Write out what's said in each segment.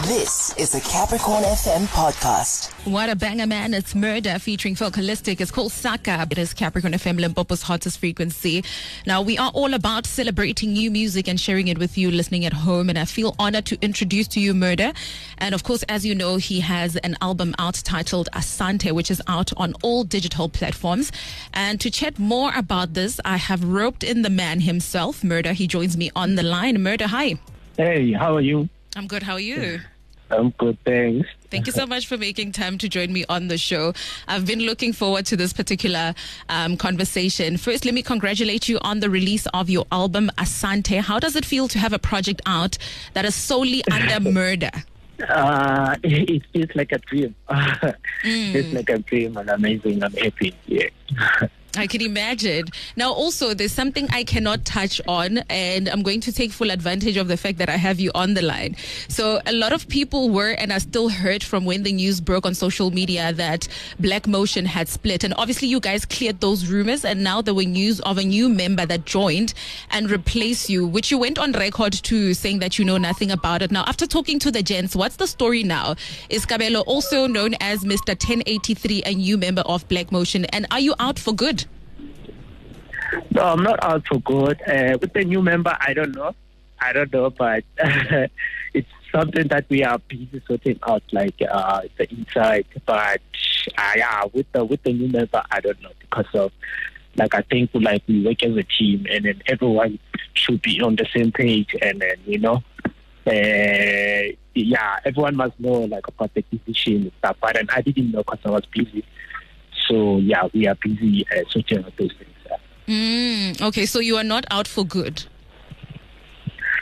This is the Capricorn FM podcast. What a banger, man. It's Morda featuring Focalistic. It's called Saka. It is Capricorn FM, Limpopo's hottest frequency. Now, we are all about celebrating new music and sharing it with you listening at home. And I feel honored to introduce to you Morda. And of course, as you know, he has an album out titled Asante, which is out on all digital platforms. And to chat more about this, I have roped in the man himself, Morda. He joins me on the line. Morda, hi. Hey, how are you? I'm good. How are you? I'm good, thanks. Thank you so much for making time to join me on the show. I've been looking forward to this particular um, conversation. First, let me congratulate you on the release of your album, Asante. How does it feel to have a project out that is solely under Morda? Uh, it feels like a dream. It's like a dream and amazing. I'm happy. Yeah. I can imagine. Now, also, there's something I cannot touch on, and I'm going to take full advantage of the fact that I have you on the line. So, a lot of people were and are still hurt from when the news broke on social media that Black Motion had split. And obviously, you guys cleared those rumors, and now there were news of a new member that joined and replaced you, which you went on record to saying that you know nothing about it. Now, after talking to the gents, what's the story now? Is Cabello also known as Mr. 1083 a new member of Black Motion? And are you out for good? No, I'm not out for good. Uh, with the new member, I don't know. I don't know, but it's something that we are busy sorting out, like uh, the inside. But uh, yeah, with the with the new member, I don't know because of like I think like we work as a team, and then everyone should be on the same page, and then you know, uh, yeah, everyone must know like about the decision and stuff. But and I didn't know because I was busy. So yeah, we are busy uh, sorting out those things. Mm, okay, so you are not out for good.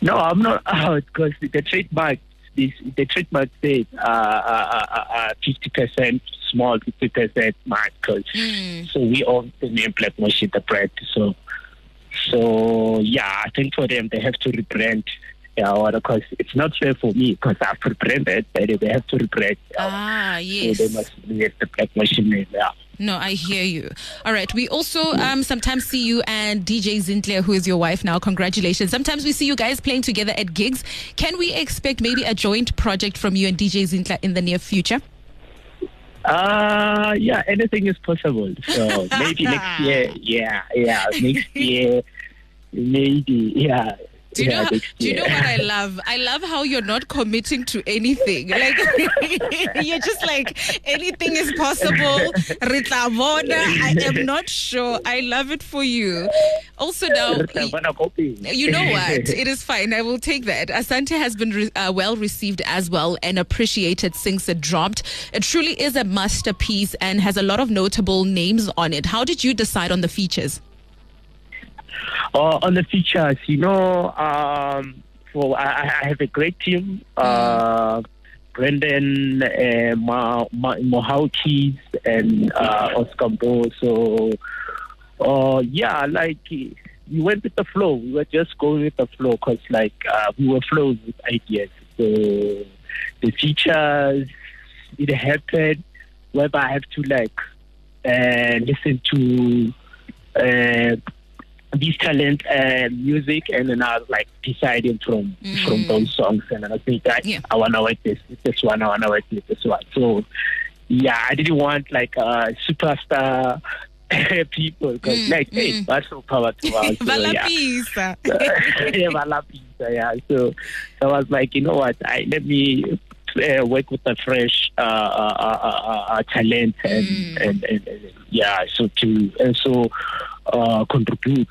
No, I'm not out because the trademark, this, the trademark says uh, uh, uh, uh, 50% small, 50% mark. Mm. So we own the name Black Motion, the brand. So, so yeah, I think for them they have to rebrand. Yeah, because it's not fair for me because I've rebranded, but they have to rebrand. yeah. Ah, yes. So they must get the Black name. Yeah. No, I hear you. All right. We also um, sometimes see you and DJ Zinhle, who is your wife now. Congratulations. Sometimes we see you guys playing together at gigs. Can we expect maybe a joint project from you and DJ Zinhle in the near future? Uh yeah, anything is possible. So maybe next year, yeah, yeah, next year, maybe, yeah. Do you, yeah, know, next do you know what I love? I love how you're not committing to anything. Like you're just like anything is possible. Rita Bona, I am not sure. I love it for you. Also now, Re- bona copy. You know what? It is fine. I will take that. Asante has been re- uh, well received as well and appreciated since it dropped. It truly is a masterpiece and has a lot of notable names on it. How did you decide on the features? Uh, on the features, you know, um, for I, I have a great team. Uh, Brendan, uh, Ma, and uh, Oscar Bo. So, uh, yeah, like we went with the flow. We were just going with the flow because, like, uh, we were flowing with ideas. So, the features, it happened whereby I have to like uh, listen to. These talent uh, music, and then I was like deciding from from those songs, and I think I, Yeah. I wanna work this this one, I wanna work this one. So yeah, I didn't want like uh, superstar people because Mm, like hey, mm. that's so power to us. So, yeah. Yeah, yeah. So, so I was like, you know what? I let me uh, work with the fresh uh, uh, uh, uh, uh, talent and, Mm. and, and, and yeah, so to also uh, contribute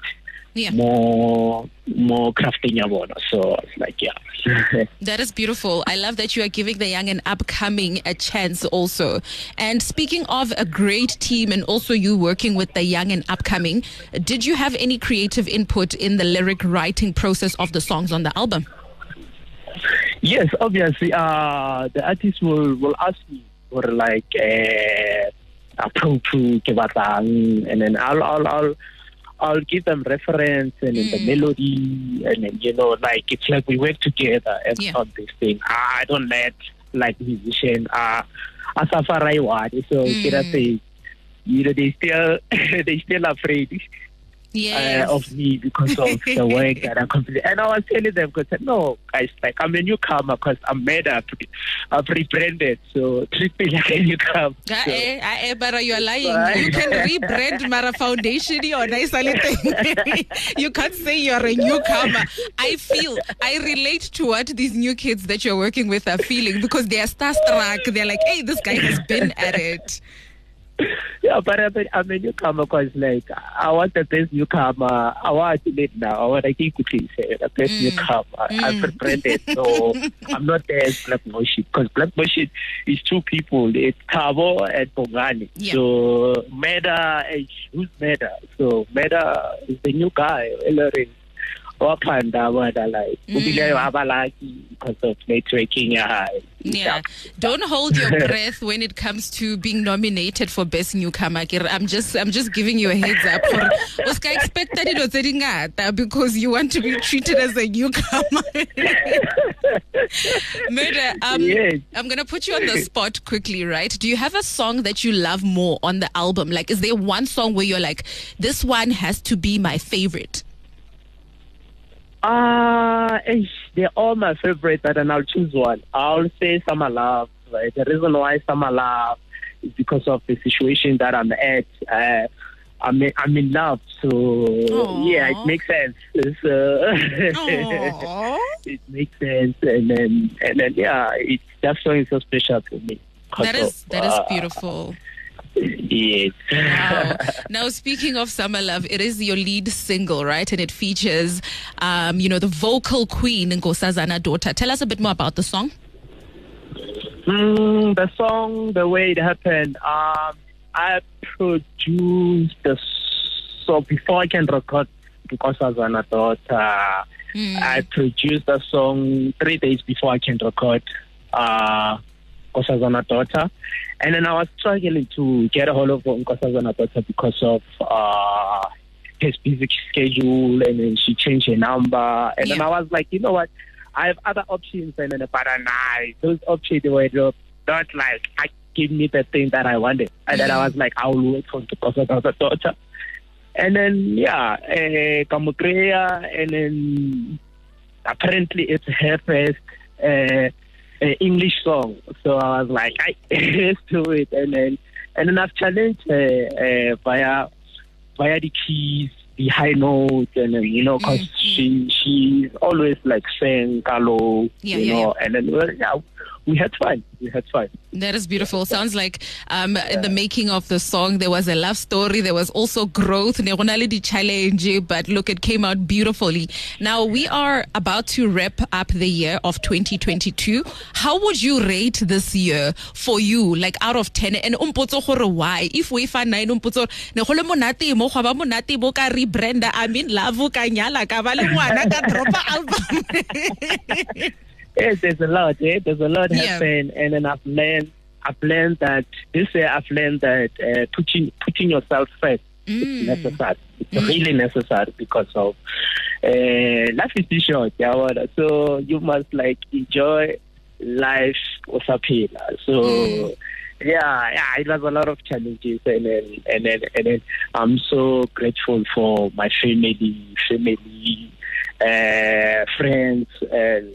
Yeah. more more crafting yabona. So like, yeah. That is beautiful. I love that you are giving the young and upcoming a chance also. And speaking of a great team and also you working with the young and upcoming, did you have any creative input in the lyric writing process of the songs on the album? Yes, obviously, uh, the artist will, will ask me for like uh, approach ke batlang, and then I'll I'll I'll I'll give them reference and then the Mm. melody, and then you know, like it's like we work together and Yeah. on this thing. I don't let like musician uh asafara iwadi, so Mm. mm. say you know they still they still afraid Yes. uh, of me because of the work that I completed. And I was telling them, because no, guys, like I'm a newcomer because I'm made up, I'm rebranded, so treat me like a newcomer. Ah, So, eh, ah, eh, but you are lying. Right. You can rebrand Mara Foundation or nice thing. You can't say you're a newcomer. I feel, I relate to what these new kids that you're working with are feeling because they are starstruck. They're like, hey, this guy has been at it. Yeah, but I'm a, I'm a newcomer because like I want the best newcomer. I want to lead now. I want to keep cooking. The best Mm. newcomer. I'm rebranded, so I'm not there as Black Motion because Black Motion is two people. It's Thabo and Bongani. Yeah. So Meda, is who's Meda? So Meda is the new guy. Ellering. Waphanda wena like Mm. ubile abalaki because of networking yeah Yeah. Don't hold your breath when it comes to being nominated for best newcomer. I'm just I'm just giving you a heads up for o ska expect that dilo tse di because you want to be treated as a newcomer. Morda, um, Yes. I'm gonna put you on the spot quickly, right? Do you have a song that you love more on the album? Like, is there one song where you're like, this one has to be my favorite? Ah, uh, they're all my favorite, but then I'll choose one. I'll say Summer Love. Right? The reason why Summer Love is because of the situation that I'm at. Uh, I'm in, I'm in love, so Aw. yeah, it makes sense. So, it makes sense, and then and then yeah, it, that song is so special to me. That is, of, that is uh, beautiful. Yes. Wow. now, speaking of Summer Love, it is your lead single, right? And it features, um, you know, the vocal queen, Nkosazana Daughter. Tell us a bit more about the song. Mm, the song, the way it happened, um, I produced the so before I can record because I was an adult, uh, Mm. I produced the song three days before I can record uh, Nkosazana Daughter. And then I was struggling to get a hold of Nkosazana Daughter because of uh, his busy schedule and then she changed her number. And then I was like, you know what? I have other options and then but nah, those options were not like I give me the thing that I wanted. And then I was like, I will wait for Nkosazana Daughter. And then yeah, uh, Kamukrea, and then apparently it's her first uh, uh, English song. So I was like, I let's do it, and then and then I've challenged her uh, via via the keys, the high note, and then you know, because Mm, she she's always like saying "Kalo," Yeah, you yeah, know, and then well, yeah, we had fun. We had fun. That is beautiful. Sounds like um, in the making of the song, there was a love story. There was also growth. Ne go na le di-challenge, But look, it came out beautifully. Now, we are about to wrap up the year of 2022. How would you rate this year for you, like out of 10? And umpotso gore why? If we find nine, umpotso ne go le monate mo, gwa ba monate bo ka rebranda. I mean, love ka nyala ka ba le ngwana ka dropa album. Yes, there's a lot. Eh? There's a lot Yeah. and then I've learned. I've learned that this year I've learned that uh, putting putting yourself first is necessary. It's really necessary because of uh, life is too short. Yeah, so you must like enjoy life usaphila. So. Yeah, yeah, it was a lot of challenges, and then and then and then I'm so grateful for my family, family, uh, friends, and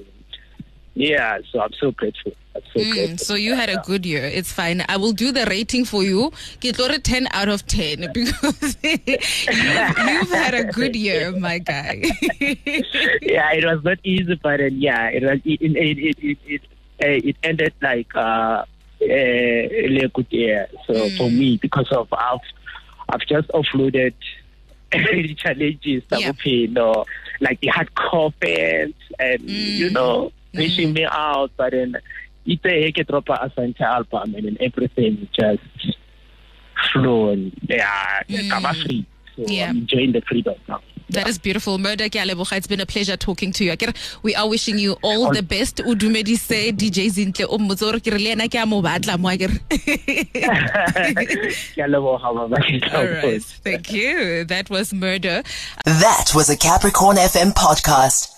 yeah, so I'm so grateful. I'm so Mm, grateful. so you had a good year. It's fine. I will do the rating for you. Get a 10 out of 10 because you've, you've had a good year, my guy. yeah, it was not easy, but then, yeah, it was it it it it, it, uh, it ended like uh, uh, really a good year. So for me, because of I've I've just offloaded the challenges that Yeah. we you know, like the hardcore fans and you know pushing me out, but then it's a get drop a Asante album and then everything just flown. Yeah, mm. free. So Yeah. I'm enjoying the freedom now. That is beautiful. Morda ke a leboga. It's been a pleasure talking to you. We are wishing you all the best. Udumedise DJ Zinhle o mmotse gore ke re le ena ke a mo batla mo akere. Ke a leboga, Mama. Ke All tla right. Thank you. That was Morda. That was a Capricorn FM podcast.